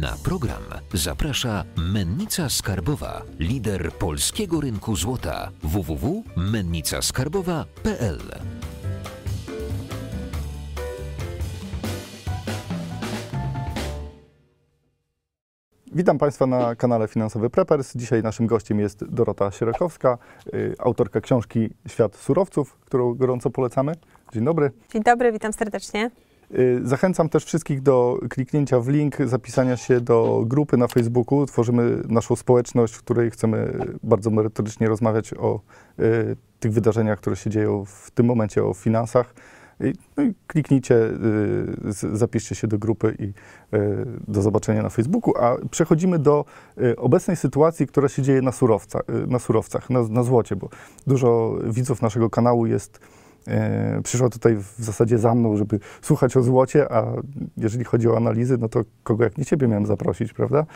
Na program zaprasza Mennica Skarbowa, lider polskiego rynku złota www.mennicaskarbowa.pl. Witam Państwa na kanale Finansowy Preppers. Dzisiaj naszym gościem jest Dorota Sierakowska, y, autorka książki Świat surowców, którą gorąco polecamy. Dzień dobry. Dzień dobry, witam serdecznie. Y, Zachęcam też wszystkich do kliknięcia w link, zapisania się do grupy na Facebooku. Tworzymy naszą społeczność, w której chcemy bardzo merytorycznie rozmawiać o y, tych wydarzeniach, które się dzieją w tym momencie, o finansach. I, no i kliknijcie, y, z- zapiszcie się do grupy i y, do zobaczenia na Facebooku. A przechodzimy do y, obecnej sytuacji, która się dzieje na, surowca, y, na surowcach, na, na złocie, bo dużo widzów naszego kanału jest e, przyszła tutaj w zasadzie za mną, żeby słuchać o złocie, a jeżeli chodzi o analizy, no to kogo jak nie ciebie miałem zaprosić, prawda?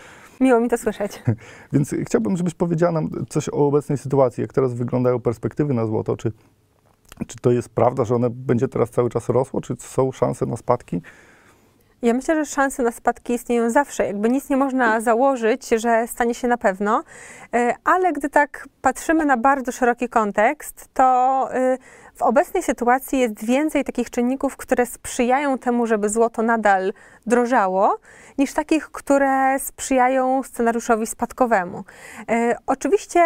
Miło mi to słyszeć. Więc chciałbym, żebyś powiedziała nam coś o obecnej sytuacji, jak teraz wyglądają perspektywy na złoto, czy, czy to jest prawda, że one będzie teraz cały czas rosło, czy są szanse na spadki? Ja myślę, że szanse na spadki istnieją zawsze. Jakby nic nie można założyć, że stanie się na pewno, E, ale gdy tak patrzymy na bardzo szeroki kontekst, to e, w obecnej sytuacji jest więcej takich czynników, które sprzyjają temu, żeby złoto nadal drożało, niż takich, które sprzyjają scenariuszowi spadkowemu. E, Oczywiście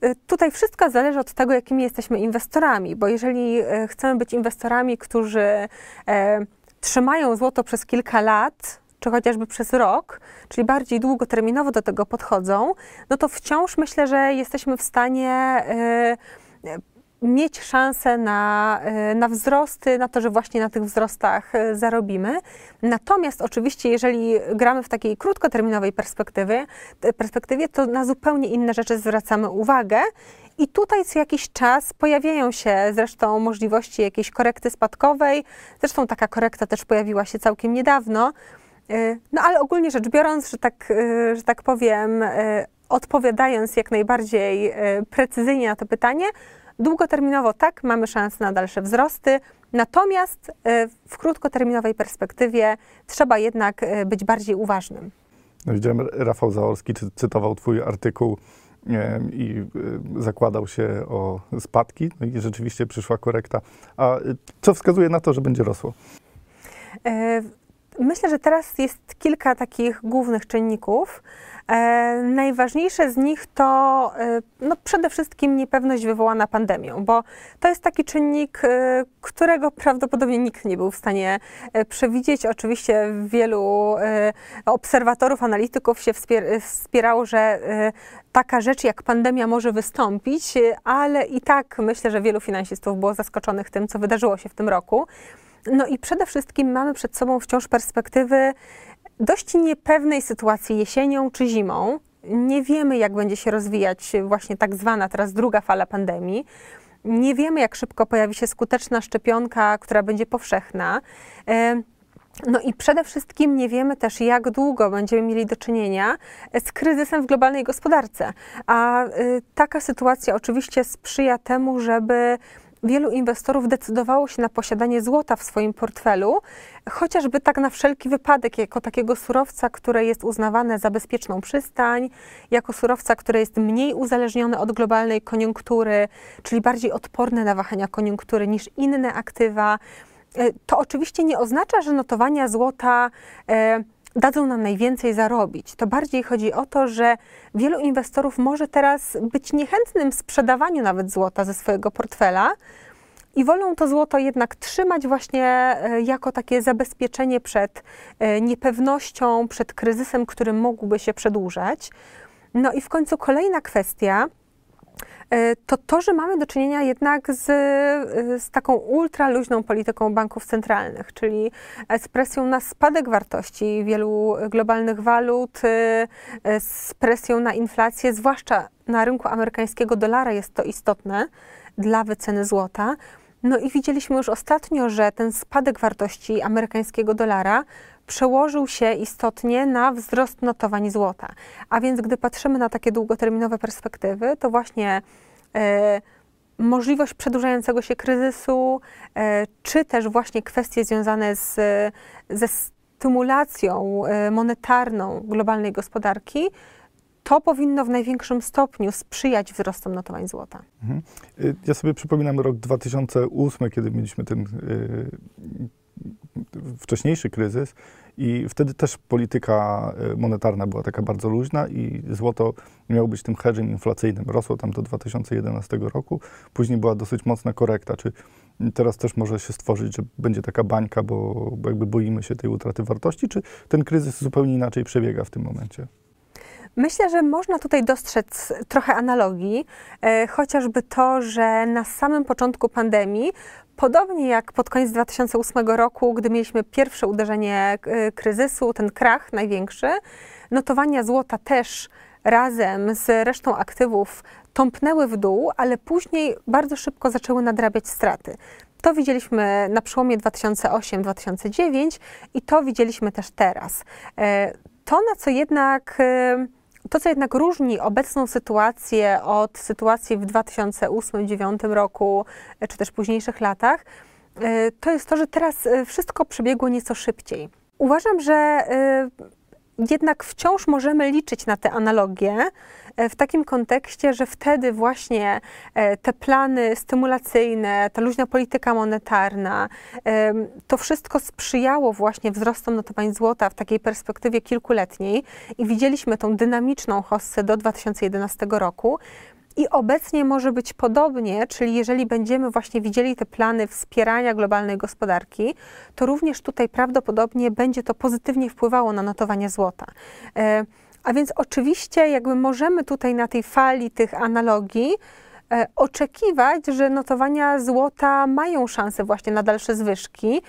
e, Tutaj wszystko zależy od tego, jakimi jesteśmy inwestorami, bo jeżeli e, chcemy być inwestorami, którzy e, trzymają złoto przez kilka lat, czy chociażby przez rok, czyli bardziej długoterminowo do tego podchodzą, no to wciąż myślę, że jesteśmy w stanie e, mieć szansę na, e, na wzrosty, na to, że właśnie na tych wzrostach e, zarobimy. Natomiast oczywiście, jeżeli gramy w takiej krótkoterminowej perspektywie, perspektywie, to na zupełnie inne rzeczy zwracamy uwagę. I tutaj co jakiś czas pojawiają się zresztą możliwości jakiejś korekty spadkowej. Zresztą taka korekta też pojawiła się całkiem niedawno. Y, No ale ogólnie rzecz biorąc, że tak, że tak powiem, odpowiadając jak najbardziej precyzyjnie na to pytanie, długoterminowo tak, mamy szansę na dalsze wzrosty, natomiast y, w krótkoterminowej perspektywie trzeba jednak y, być bardziej uważnym. No, Widziałem, Rafał Zaorski cy- cytował twój artykuł em, i y, zakładał się o spadki, no i rzeczywiście przyszła korekta. A co wskazuje na to, że będzie rosło? E, Myślę, że teraz jest kilka takich głównych czynników. E, najważniejsze z nich to e, no, przede wszystkim niepewność wywołana pandemią, bo to jest taki czynnik, e, którego prawdopodobnie nikt nie był w stanie przewidzieć. Oczywiście wielu obserwatorów, analityków się wspier- wspierało, że taka rzecz jak pandemia może wystąpić, ale i tak myślę, że wielu finansistów było zaskoczonych tym, co wydarzyło się w tym roku. No i przede wszystkim mamy przed sobą wciąż perspektywy dość niepewnej sytuacji jesienią czy zimą. Nie wiemy, jak będzie się rozwijać właśnie tak zwana teraz druga fala pandemii. Nie wiemy, jak szybko pojawi się skuteczna szczepionka, która będzie powszechna. E, No i przede wszystkim nie wiemy też, jak długo będziemy mieli do czynienia z kryzysem w globalnej gospodarce. A y, taka sytuacja oczywiście sprzyja temu, żeby wielu inwestorów decydowało się na posiadanie złota w swoim portfelu, chociażby tak na wszelki wypadek, jako takiego surowca, które jest uznawane za bezpieczną przystań, jako surowca, który jest mniej uzależniony od globalnej koniunktury, czyli bardziej odporny na wahania koniunktury niż inne aktywa. E, To oczywiście nie oznacza, że notowania złota e, dadzą nam najwięcej zarobić. To bardziej chodzi o to, że wielu inwestorów może teraz być niechętnym sprzedawaniu nawet złota ze swojego portfela i wolą to złoto jednak trzymać właśnie e, jako takie zabezpieczenie przed e, niepewnością, przed kryzysem, który mógłby się przedłużać. No i w końcu kolejna kwestia to to, że mamy do czynienia jednak z, e, z taką ultraluźną polityką banków centralnych, czyli e, z presją na spadek wartości wielu globalnych walut, e, e, z presją na inflację, zwłaszcza na rynku amerykańskiego dolara jest to istotne dla wyceny złota. No i widzieliśmy już ostatnio, że ten spadek wartości amerykańskiego dolara przełożył się istotnie na wzrost notowań złota. A więc gdy patrzymy na takie długoterminowe perspektywy, to właśnie e, możliwość przedłużającego się kryzysu, e, czy też właśnie kwestie związane z, ze stymulacją e, monetarną globalnej gospodarki, to powinno w największym stopniu sprzyjać wzrostom notowań złota. Mhm. Ja sobie przypominam rok 2008, kiedy mieliśmy ten wcześniejszy kryzys i wtedy też polityka e, monetarna była taka bardzo luźna i złoto miało być tym hedgem inflacyjnym. Rosło tam do 2011 roku, później była dosyć mocna korekta. Czy teraz też może się stworzyć, że będzie taka bańka, bo, bo jakby boimy się tej utraty wartości, czy ten kryzys zupełnie inaczej przebiega w tym momencie? Myślę, że można tutaj dostrzec trochę analogii, e, chociażby to, że na samym początku pandemii Podobnie jak pod koniec 2008 roku, gdy mieliśmy pierwsze uderzenie e, kryzysu, ten krach największy, notowania złota też razem z resztą aktywów tąpnęły w dół, ale później bardzo szybko zaczęły nadrabiać straty. To widzieliśmy na przełomie 2008-2009 i to widzieliśmy też teraz. E, to, na co jednak e, to, co jednak różni obecną sytuację od sytuacji w 2008-2009 roku, e, czy też późniejszych latach, e, to jest to, że teraz e, wszystko przebiegło nieco szybciej. Uważam, że jednak wciąż możemy liczyć na te analogie e, w takim kontekście, że wtedy właśnie e, te plany stymulacyjne, ta luźna polityka monetarna, to wszystko sprzyjało właśnie wzrostom notowań złota w takiej perspektywie kilkuletniej i widzieliśmy tą dynamiczną hossę do 2011 roku. I obecnie może być podobnie, czyli jeżeli będziemy właśnie widzieli te plany wspierania globalnej gospodarki, to również tutaj prawdopodobnie będzie to pozytywnie wpływało na notowanie złota. E, a więc oczywiście jakby możemy tutaj na tej fali tych analogii e, oczekiwać, że notowania złota mają szansę właśnie na dalsze zwyżki,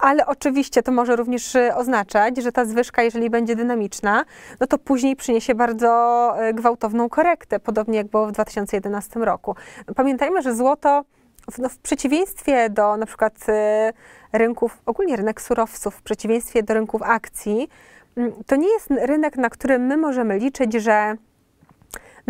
ale oczywiście to może również e, oznaczać, że ta zwyżka, jeżeli będzie dynamiczna, no to później przyniesie bardzo e, gwałtowną korektę, podobnie jak było w 2011 roku. Pamiętajmy, że złoto w, no, w przeciwieństwie do na przykład e, rynków, ogólnie rynek surowców, w przeciwieństwie do rynków akcji, to nie jest rynek, na którym my możemy liczyć, że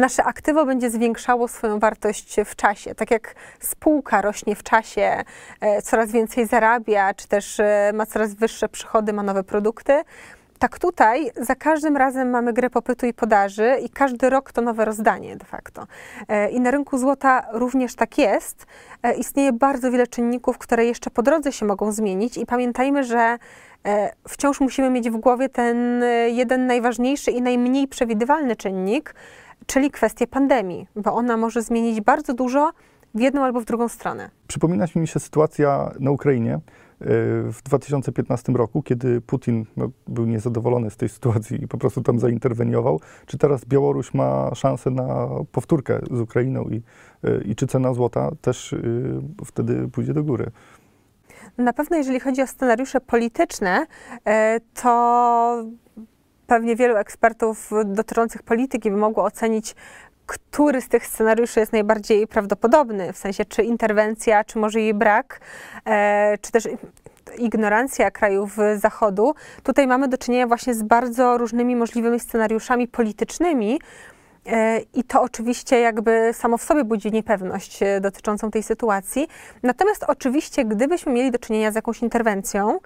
nasze aktywo będzie zwiększało swoją wartość w czasie. Tak jak spółka rośnie w czasie, e, coraz więcej zarabia, czy też e, ma coraz wyższe przychody, ma nowe produkty. Tak tutaj za każdym razem mamy grę popytu i podaży i każdy rok to nowe rozdanie de facto. E, I na rynku złota również tak jest. Istnieje bardzo wiele czynników, które jeszcze po drodze się mogą zmienić i pamiętajmy, że wciąż musimy mieć w głowie ten jeden najważniejszy i najmniej przewidywalny czynnik, czyli kwestię pandemii, bo ona może zmienić bardzo dużo w jedną albo w drugą stronę. Przypomina mi się sytuacja na Ukrainie e, w 2015 roku, kiedy Putin no, był niezadowolony z tej sytuacji i po prostu tam zainterweniował. Czy teraz Białoruś ma szansę na powtórkę z Ukrainą i, e, i czy cena złota też y, wtedy pójdzie do góry? Na pewno, jeżeli chodzi o scenariusze polityczne, to pewnie wielu ekspertów dotyczących polityki by mogło ocenić, który z tych scenariuszy jest najbardziej prawdopodobny, w sensie czy interwencja, czy może jej brak, e, czy też ignorancja krajów Zachodu. Tutaj mamy do czynienia właśnie z bardzo różnymi możliwymi scenariuszami politycznymi. E, I to oczywiście jakby samo w sobie budzi niepewność e, dotyczącą tej sytuacji. Natomiast oczywiście, gdybyśmy mieli do czynienia z jakąś interwencją,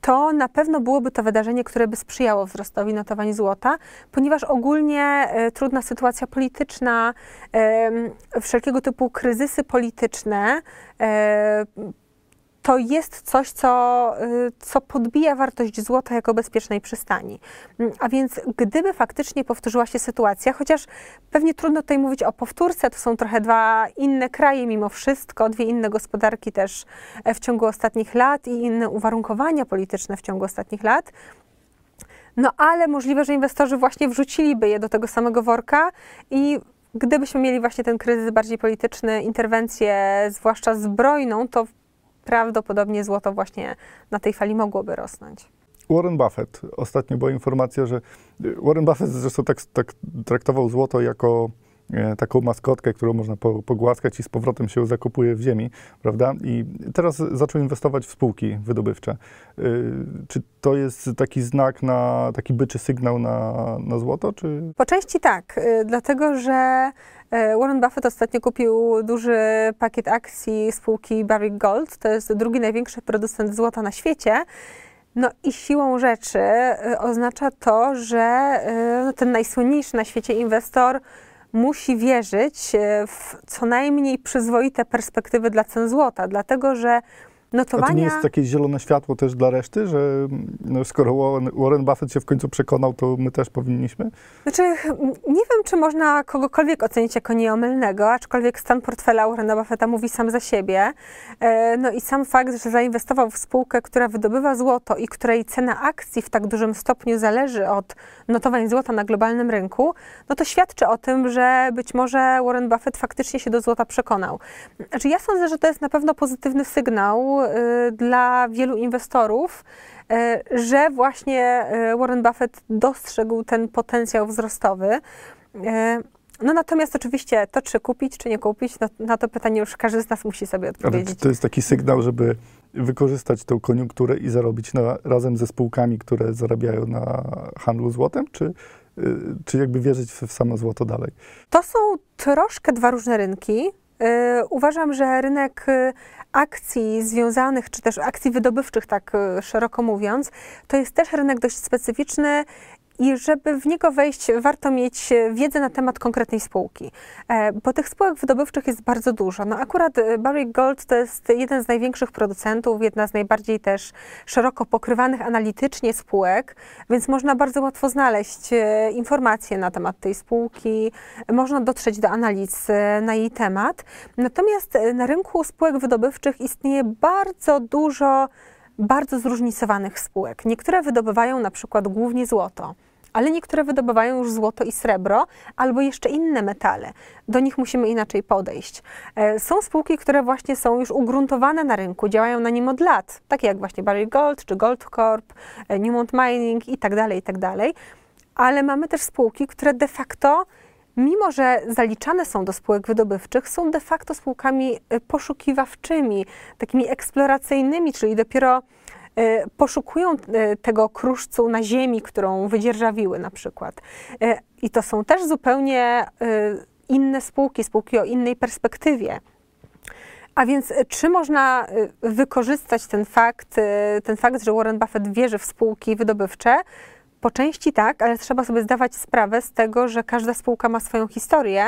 to na pewno byłoby to wydarzenie, które by sprzyjało wzrostowi notowań złota, ponieważ ogólnie e, trudna sytuacja polityczna, wszelkiego typu kryzysy polityczne e, to jest coś, co, y, co podbija wartość złota jako bezpiecznej przystani. Mm, a więc gdyby faktycznie powtórzyła się sytuacja, chociaż pewnie trudno tutaj mówić o powtórce, to są trochę dwa inne kraje mimo wszystko, dwie inne gospodarki też e, w ciągu ostatnich lat i inne uwarunkowania polityczne w ciągu ostatnich lat, no ale możliwe, że inwestorzy właśnie wrzuciliby je do tego samego worka i gdybyśmy mieli właśnie ten kryzys bardziej polityczny, interwencję, zwłaszcza zbrojną, to prawdopodobnie złoto właśnie na tej fali mogłoby rosnąć. Warren Buffett. Ostatnio była informacja, że Warren Buffett zresztą tak, tak traktował złoto jako taką maskotkę, którą można po, pogłaskać i z powrotem się zakopuje w ziemi, prawda? I teraz zaczął inwestować w spółki wydobywcze. E, czy to jest taki znak na, taki byczy sygnał na, na złoto, czy? Po części tak, e, dlatego że E, Warren Buffett ostatnio kupił duży pakiet akcji spółki Barrick Gold. To jest drugi największy producent złota na świecie. No i siłą rzeczy oznacza to, że no, ten najsłynniejszy na świecie inwestor musi wierzyć y, w co najmniej przyzwoite perspektywy dla cen złota, dlatego że notowania... A to nie jest takie zielone światło też dla reszty, że no, skoro Warren, Warren Buffett się w końcu przekonał, to my też powinniśmy? Znaczy, nie wiem, czy można kogokolwiek ocenić jako nieomylnego, aczkolwiek stan portfela Warrena Buffetta mówi sam za siebie. E, no i sam fakt, że zainwestował w spółkę, która wydobywa złoto i której cena akcji w tak dużym stopniu zależy od notowań złota na globalnym rynku, no to świadczy o tym, że być może Warren Buffett faktycznie się do złota przekonał. Znaczy, ja sądzę, że to jest na pewno pozytywny sygnał dla wielu inwestorów, y, że właśnie y, Warren Buffett dostrzegł ten potencjał wzrostowy. Y, no natomiast oczywiście to, czy kupić, czy nie kupić, no, na to pytanie już każdy z nas musi sobie Ale odpowiedzieć. czy to jest taki sygnał, żeby wykorzystać tę koniunkturę i zarobić na, razem ze spółkami, które zarabiają na handlu złotem, czy, y, czy jakby wierzyć w, w samo złoto dalej? To są troszkę dwa różne rynki. Yy, uważam, że rynek y, akcji związanych, czy też akcji wydobywczych, tak y, szeroko mówiąc, to jest też rynek dość specyficzny i żeby w niego wejść, warto mieć e, wiedzę na temat konkretnej spółki, E, bo tych spółek wydobywczych jest bardzo dużo. No akurat e, Barrick Gold to jest jeden z największych producentów, jedna z najbardziej też szeroko pokrywanych analitycznie spółek, więc można bardzo łatwo znaleźć informacje na temat tej spółki, można dotrzeć do analiz na jej temat. Natomiast na rynku spółek wydobywczych istnieje bardzo dużo bardzo zróżnicowanych spółek. Niektóre wydobywają na przykład głównie złoto, ale niektóre wydobywają już złoto i srebro albo jeszcze inne metale. Do nich musimy inaczej podejść. E, Są spółki, które właśnie są już ugruntowane na rynku, działają na nim od lat, takie jak właśnie Barrick Gold czy Goldcorp, e, Newmont Mining i tak dalej, i tak. Ale mamy też spółki, które de facto mimo że zaliczane są do spółek wydobywczych, są de facto spółkami y, poszukiwawczymi, takimi eksploracyjnymi, czyli dopiero poszukują y, tego kruszcu na ziemi, którą wydzierżawiły na przykład. Y, I to są też zupełnie inne spółki, spółki o innej perspektywie. A więc czy można wykorzystać ten fakt, ten fakt, że Warren Buffett wierzy w spółki wydobywcze? Po części tak, ale trzeba sobie zdawać sprawę z tego, że każda spółka ma swoją historię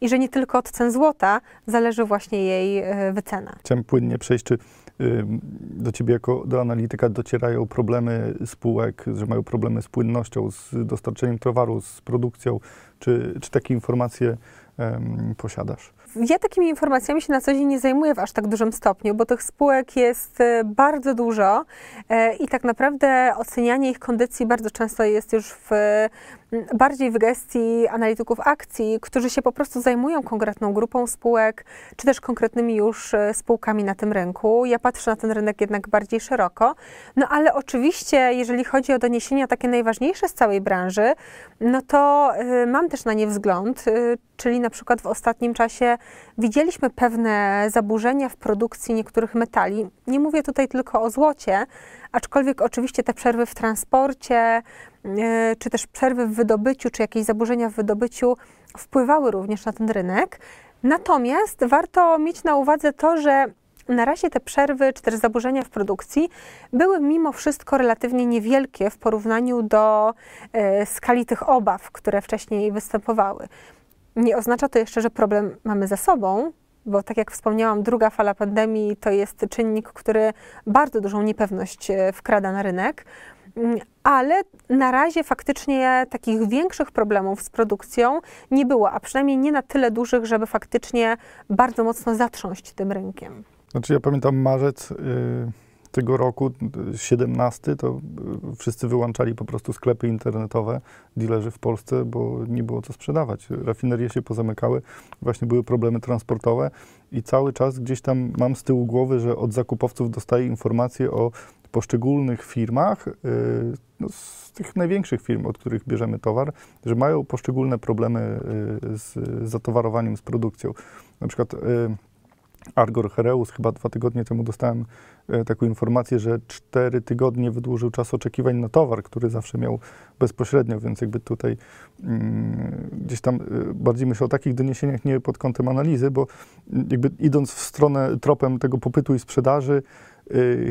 i że nie tylko od cen złota zależy właśnie jej e, wycena. Chciałem płynnie przejść, czy do ciebie jako do analityka docierają problemy spółek, że mają problemy z płynnością, z dostarczeniem towaru, z produkcją, czy, czy takie informacje em, posiadasz? Ja takimi informacjami się na co dzień nie zajmuję w aż tak dużym stopniu, bo tych spółek jest e, bardzo dużo e, i tak naprawdę ocenianie ich kondycji bardzo często jest już w, bardziej w gestii analityków akcji, którzy się po prostu zajmują konkretną grupą spółek, czy też konkretnymi już e, spółkami na tym rynku. Ja patrzę na ten rynek jednak bardziej szeroko. No ale oczywiście, jeżeli chodzi o doniesienia takie najważniejsze z całej branży, no to y, mam też na nie wzgląd, y, czyli na przykład w ostatnim czasie widzieliśmy pewne zaburzenia w produkcji niektórych metali. Nie mówię tutaj tylko o złocie, aczkolwiek oczywiście te przerwy w transporcie, y, czy też przerwy w wydobyciu, czy jakieś zaburzenia w wydobyciu wpływały również na ten rynek. Natomiast warto mieć na uwadze to, że na razie te przerwy czy też zaburzenia w produkcji były mimo wszystko relatywnie niewielkie w porównaniu do e, skali tych obaw, które wcześniej występowały. Nie oznacza to jeszcze, że problem mamy za sobą, bo tak jak wspomniałam, druga fala pandemii to jest czynnik, który bardzo dużą niepewność e, wkrada na rynek. Mm, Ale na razie faktycznie takich większych problemów z produkcją nie było, a przynajmniej nie na tyle dużych, żeby faktycznie bardzo mocno zatrząść tym rynkiem. Znaczy ja pamiętam marzec y, tego roku, y, 17, to y, wszyscy wyłączali po prostu sklepy internetowe, dealerzy w Polsce, bo nie było co sprzedawać. Rafinerie się pozamykały, właśnie były problemy transportowe i cały czas gdzieś tam mam z tyłu głowy, że od zakupowców dostaję informacje o poszczególnych firmach, y, no z tych największych firm, od których bierzemy towar, że mają poszczególne problemy y, z zatowarowaniem, z produkcją. Na przykład Argor Hereus, chyba dwa tygodnie temu dostałem e, taką informację, że cztery tygodnie wydłużył czas oczekiwań na towar, który zawsze miał bezpośrednio, więc jakby tutaj mm, gdzieś tam e, bardziej myślę o takich doniesieniach nie pod kątem analizy, bo mm, jakby idąc w stronę tropem tego popytu i sprzedaży,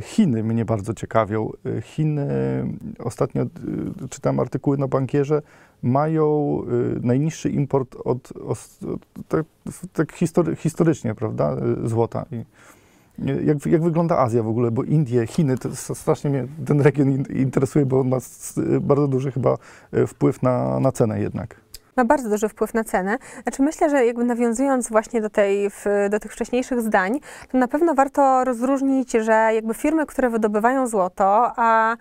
Chiny mnie bardzo ciekawią. Y, Chiny, ostatnio y, czytałem artykuły na bankierze, mają y, najniższy import od, od, tak, tak history, historycznie, prawda, y, złota. I, y, jak, jak wygląda Azja w ogóle, bo Indie, Chiny, strasznie mnie ten region in- interesuje, bo on ma bardzo duży chyba y, wpływ na, na cenę jednak. Ma bardzo duży wpływ na cenę. Znaczy myślę, że jakby nawiązując właśnie do, tej, do tych wcześniejszych zdań, to na pewno warto rozróżnić, że jakby firmy, które wydobywają złoto, a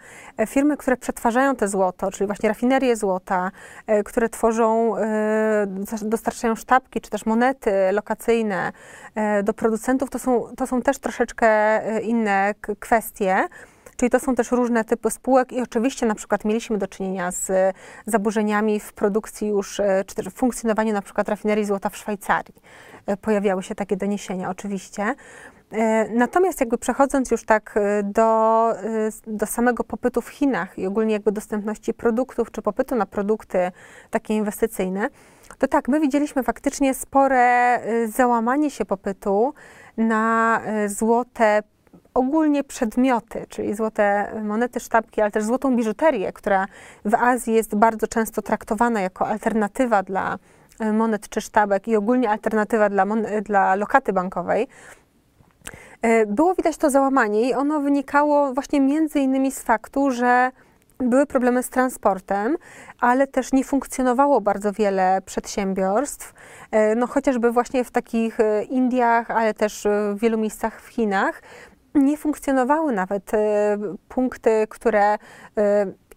firmy, które przetwarzają te złoto, czyli właśnie rafinerie złota, e, które tworzą, e, dostarczają sztabki czy też monety lokacyjne e, do producentów, to są, to są też troszeczkę inne kwestie. Czyli to są też różne typy spółek i oczywiście na przykład mieliśmy do czynienia z e, zaburzeniami w produkcji już, e, czy też w funkcjonowaniu na przykład rafinerii złota w Szwajcarii. E, Pojawiały się takie doniesienia oczywiście. Natomiast jakby przechodząc już tak do, do samego popytu w Chinach i ogólnie jakby dostępności produktów, czy popytu na produkty takie inwestycyjne, to tak, my widzieliśmy faktycznie spore załamanie się popytu na złote ogólnie przedmioty, czyli złote monety, sztabki, ale też złotą biżuterię, która w Azji jest bardzo często traktowana jako alternatywa dla e, monet czy sztabek i ogólnie alternatywa dla, dla lokaty bankowej. E, Było widać to załamanie i ono wynikało właśnie między innymi z faktu, że były problemy z transportem, ale też nie funkcjonowało bardzo wiele przedsiębiorstw, e, no chociażby właśnie w takich Indiach, ale też w wielu miejscach w Chinach nie funkcjonowały nawet e, punkty, które e,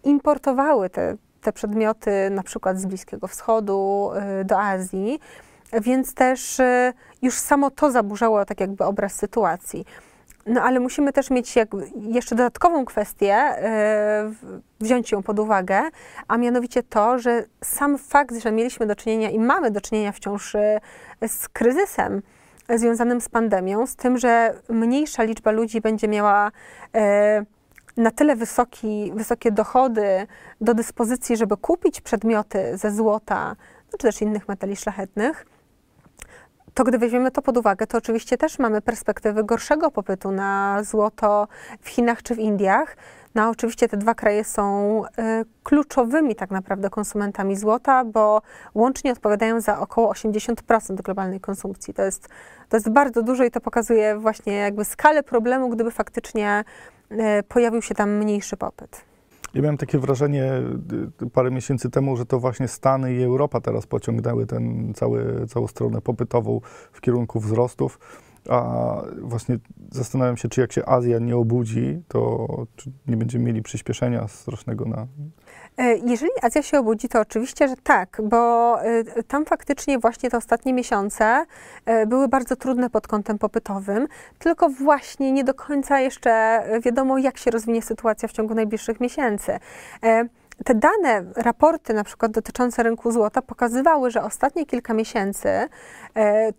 importowały te, te przedmioty na przykład z Bliskiego Wschodu e, do Azji, więc też już samo to zaburzało tak jakby obraz sytuacji. No ale musimy też mieć jeszcze dodatkową kwestię, wziąć ją pod uwagę, a mianowicie to, że sam fakt, że mieliśmy do czynienia i mamy do czynienia wciąż z kryzysem związanym z pandemią, z tym, że mniejsza liczba ludzi będzie miała e, na tyle wysoki, wysokie dochody do dyspozycji, żeby kupić przedmioty ze złota, no, czy też innych metali szlachetnych, to gdy weźmiemy to pod uwagę, to oczywiście też mamy perspektywy gorszego popytu na złoto w Chinach czy w Indiach. No oczywiście te dwa kraje są y, kluczowymi tak naprawdę konsumentami złota, bo łącznie odpowiadają za około 80% globalnej konsumpcji. To jest, to jest bardzo dużo i to pokazuje właśnie jakby skalę problemu, gdyby faktycznie y, pojawił się tam mniejszy popyt. Ja miałem takie wrażenie y, parę miesięcy temu, że to właśnie Stany i Europa teraz pociągnęły ten cały, całą stronę popytową w kierunku wzrostów. A właśnie zastanawiam się, czy jak się Azja nie obudzi, to nie będziemy mieli przyspieszenia strasznego na. E, Jeżeli Azja się obudzi, to oczywiście, że tak, bo e, tam faktycznie właśnie te ostatnie miesiące e, były bardzo trudne pod kątem popytowym, tylko właśnie nie do końca jeszcze wiadomo, jak się rozwinie sytuacja w ciągu najbliższych miesięcy. Te dane, raporty na przykład dotyczące rynku złota pokazywały, że ostatnie kilka miesięcy e,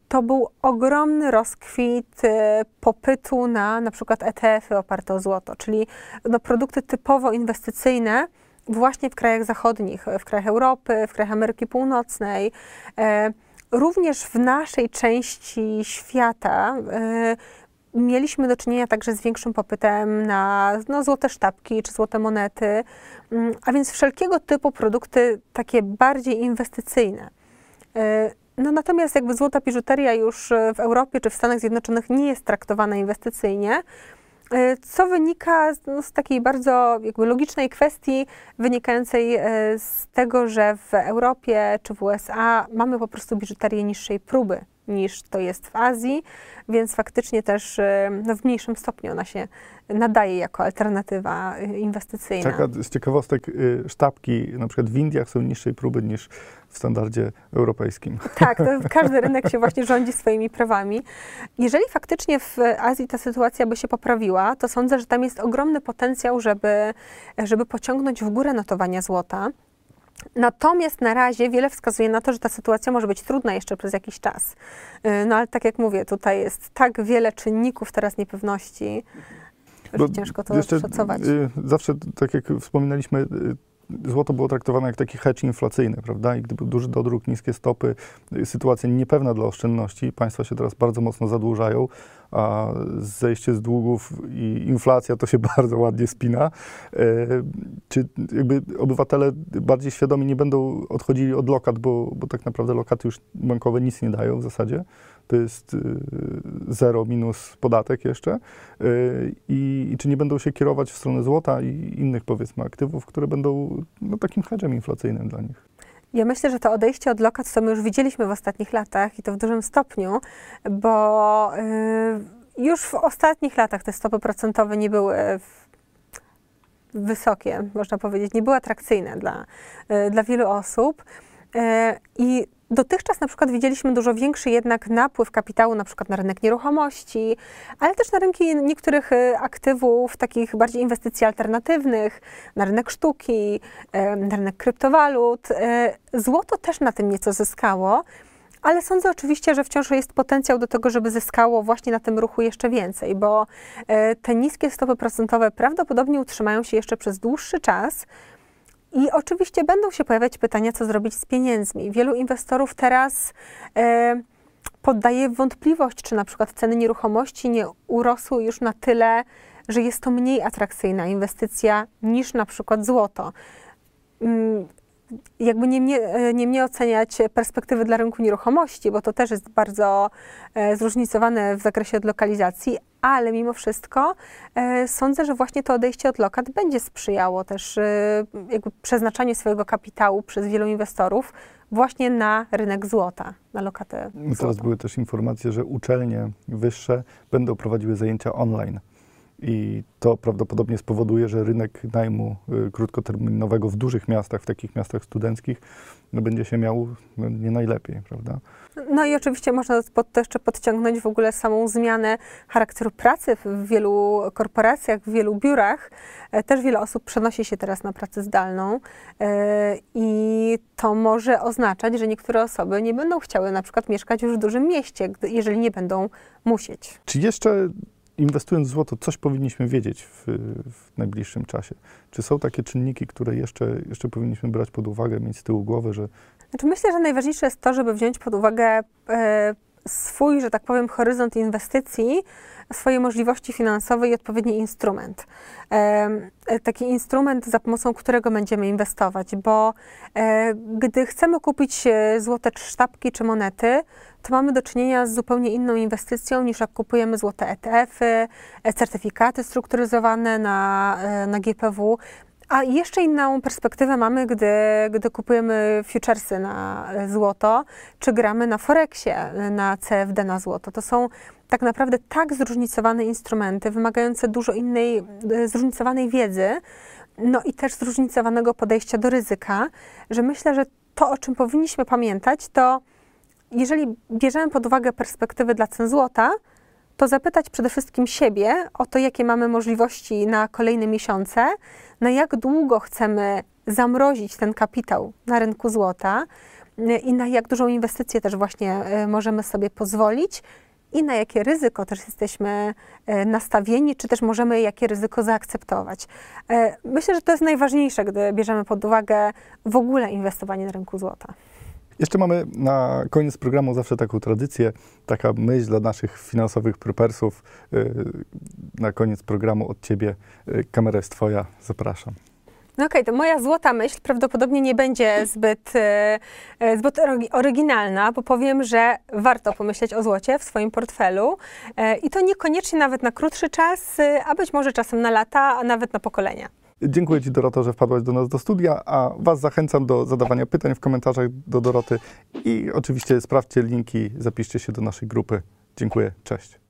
to był ogromny rozkwit e, popytu na na przykład ETF-y oparte o złoto, czyli no, produkty typowo inwestycyjne, właśnie w krajach zachodnich, w krajach Europy, w krajach Ameryki Północnej. E, Również w naszej części świata mieliśmy do czynienia także z większym popytem na no, złote sztabki czy złote monety, Mm, a więc wszelkiego typu produkty takie bardziej inwestycyjne. E, No natomiast jakby złota biżuteria już w Europie czy w Stanach Zjednoczonych nie jest traktowana inwestycyjnie, e, co wynika z, no, z takiej bardzo jakby logicznej kwestii wynikającej e, z tego, że w Europie czy w USA mamy po prostu biżuterię niższej próby niż to jest w Azji, więc faktycznie też e, no, w mniejszym stopniu ona się nadaje jako alternatywa e, inwestycyjna. Taka z ciekawostek, y, sztabki na przykład w Indiach są niższej próby niż w standardzie europejskim. Tak, to każdy rynek się właśnie rządzi swoimi prawami. Jeżeli faktycznie w Azji ta sytuacja by się poprawiła, to sądzę, że tam jest ogromny potencjał, żeby, żeby pociągnąć w górę notowania złota. Natomiast na razie wiele wskazuje na to, że ta sytuacja może być trudna jeszcze przez jakiś czas. Y, No ale tak jak mówię, tutaj jest tak wiele czynników teraz niepewności, że Bo ciężko to jeszcze, szacować. y, Zawsze, tak jak wspominaliśmy, y, złoto było traktowane jak taki hedge inflacyjny, prawda? I gdy był duży dodruk, niskie stopy, sytuacja niepewna dla oszczędności, państwa się teraz bardzo mocno zadłużają, a zejście z długów i inflacja to się bardzo ładnie spina. E, czy jakby obywatele bardziej świadomi nie będą odchodzili od lokat, bo, bo tak naprawdę lokaty już bankowe nic nie dają w zasadzie. To jest y, zero minus podatek jeszcze. E, I, I, czy nie będą się kierować w stronę złota i innych powiedzmy aktywów, które będą no, takim hedżem inflacyjnym dla nich? Ja myślę, że to odejście od lokat, co my już widzieliśmy w ostatnich latach i to w dużym stopniu, bo y, już w ostatnich latach te stopy procentowe nie były wysokie, można powiedzieć, nie były atrakcyjne dla, y, dla wielu osób. Y, I Dotychczas na przykład widzieliśmy dużo większy jednak napływ kapitału na przykład na rynek nieruchomości, ale też na rynki niektórych y, aktywów, takich bardziej inwestycji alternatywnych, na rynek sztuki, na rynek kryptowalut. Y, złoto też na tym nieco zyskało, ale sądzę oczywiście, że wciąż jest potencjał do tego, żeby zyskało właśnie na tym ruchu jeszcze więcej, bo y, te niskie stopy procentowe prawdopodobnie utrzymają się jeszcze przez dłuższy czas. I oczywiście będą się pojawiać pytania, co zrobić z pieniędzmi. Wielu inwestorów teraz e, poddaje wątpliwość, czy na przykład ceny nieruchomości nie urosły już na tyle, że jest to mniej atrakcyjna inwestycja niż na przykład złoto. Jakby nie mnie, e, nie mnie oceniać perspektywy dla rynku nieruchomości, bo to też jest bardzo e, zróżnicowane w zakresie od lokalizacji, ale mimo wszystko e, sądzę, że właśnie to odejście od lokat będzie sprzyjało też jakby przeznaczaniu swojego kapitału przez wielu inwestorów właśnie na rynek złota, na lokatę. Teraz były też informacje, że uczelnie wyższe będą prowadziły zajęcia online. I to prawdopodobnie spowoduje, że rynek najmu y, krótkoterminowego w dużych miastach, w takich miastach studenckich, no, będzie się miał no, nie najlepiej, prawda? No i oczywiście można pod, to jeszcze podciągnąć w ogóle samą zmianę charakteru pracy w wielu korporacjach, w wielu biurach. E, też wiele osób przenosi się teraz na pracę zdalną e, i to może oznaczać, że niektóre osoby nie będą chciały na przykład mieszkać już w dużym mieście, jeżeli nie będą musieć. Czy jeszcze inwestując w złoto, coś powinniśmy wiedzieć w, w, najbliższym czasie? Czy są takie czynniki, które jeszcze, jeszcze powinniśmy brać pod uwagę, mieć z tyłu głowy, że... Znaczy myślę, że najważniejsze jest to, żeby wziąć pod uwagę e, swój, że tak powiem, horyzont inwestycji, swoje możliwości finansowe i odpowiedni instrument. E, taki instrument, za pomocą którego będziemy inwestować, bo e, gdy chcemy kupić e, złote sztabki czy monety, to mamy do czynienia z zupełnie inną inwestycją niż jak kupujemy złote ETF-y, certyfikaty strukturyzowane na, na GPW. A jeszcze inną perspektywę mamy, gdy, gdy kupujemy futuresy na złoto, czy gramy na Forexie, na CFD na złoto. To są tak naprawdę tak zróżnicowane instrumenty, wymagające dużo innej, zróżnicowanej wiedzy, no i też zróżnicowanego podejścia do ryzyka, że myślę, że to, o czym powinniśmy pamiętać, to jeżeli bierzemy pod uwagę perspektywy dla cen złota, to zapytać przede wszystkim siebie o to, jakie mamy możliwości na kolejne miesiące, na jak długo chcemy zamrozić ten kapitał na rynku złota i na jak dużą inwestycję też właśnie e, możemy sobie pozwolić i na jakie ryzyko też jesteśmy e, nastawieni, czy też możemy jakie ryzyko zaakceptować. E, myślę, że to jest najważniejsze, gdy bierzemy pod uwagę w ogóle inwestowanie na rynku złota. Jeszcze mamy na koniec programu zawsze taką tradycję, taka myśl dla naszych finansowych prepersów. Y, na koniec programu od Ciebie kamera jest Twoja, zapraszam. No okej, okay, to moja złota myśl prawdopodobnie nie będzie zbyt, e, e, zbyt oryginalna, bo powiem, że warto pomyśleć o złocie w swoim portfelu e, i to niekoniecznie nawet na krótszy czas, a być może czasem na lata, a nawet na pokolenia. Dziękuję Ci, Doroto, że wpadłaś do nas do studia, a Was zachęcam do zadawania pytań w komentarzach do Doroty i oczywiście sprawdźcie linki, zapiszcie się do naszej grupy. Dziękuję, cześć.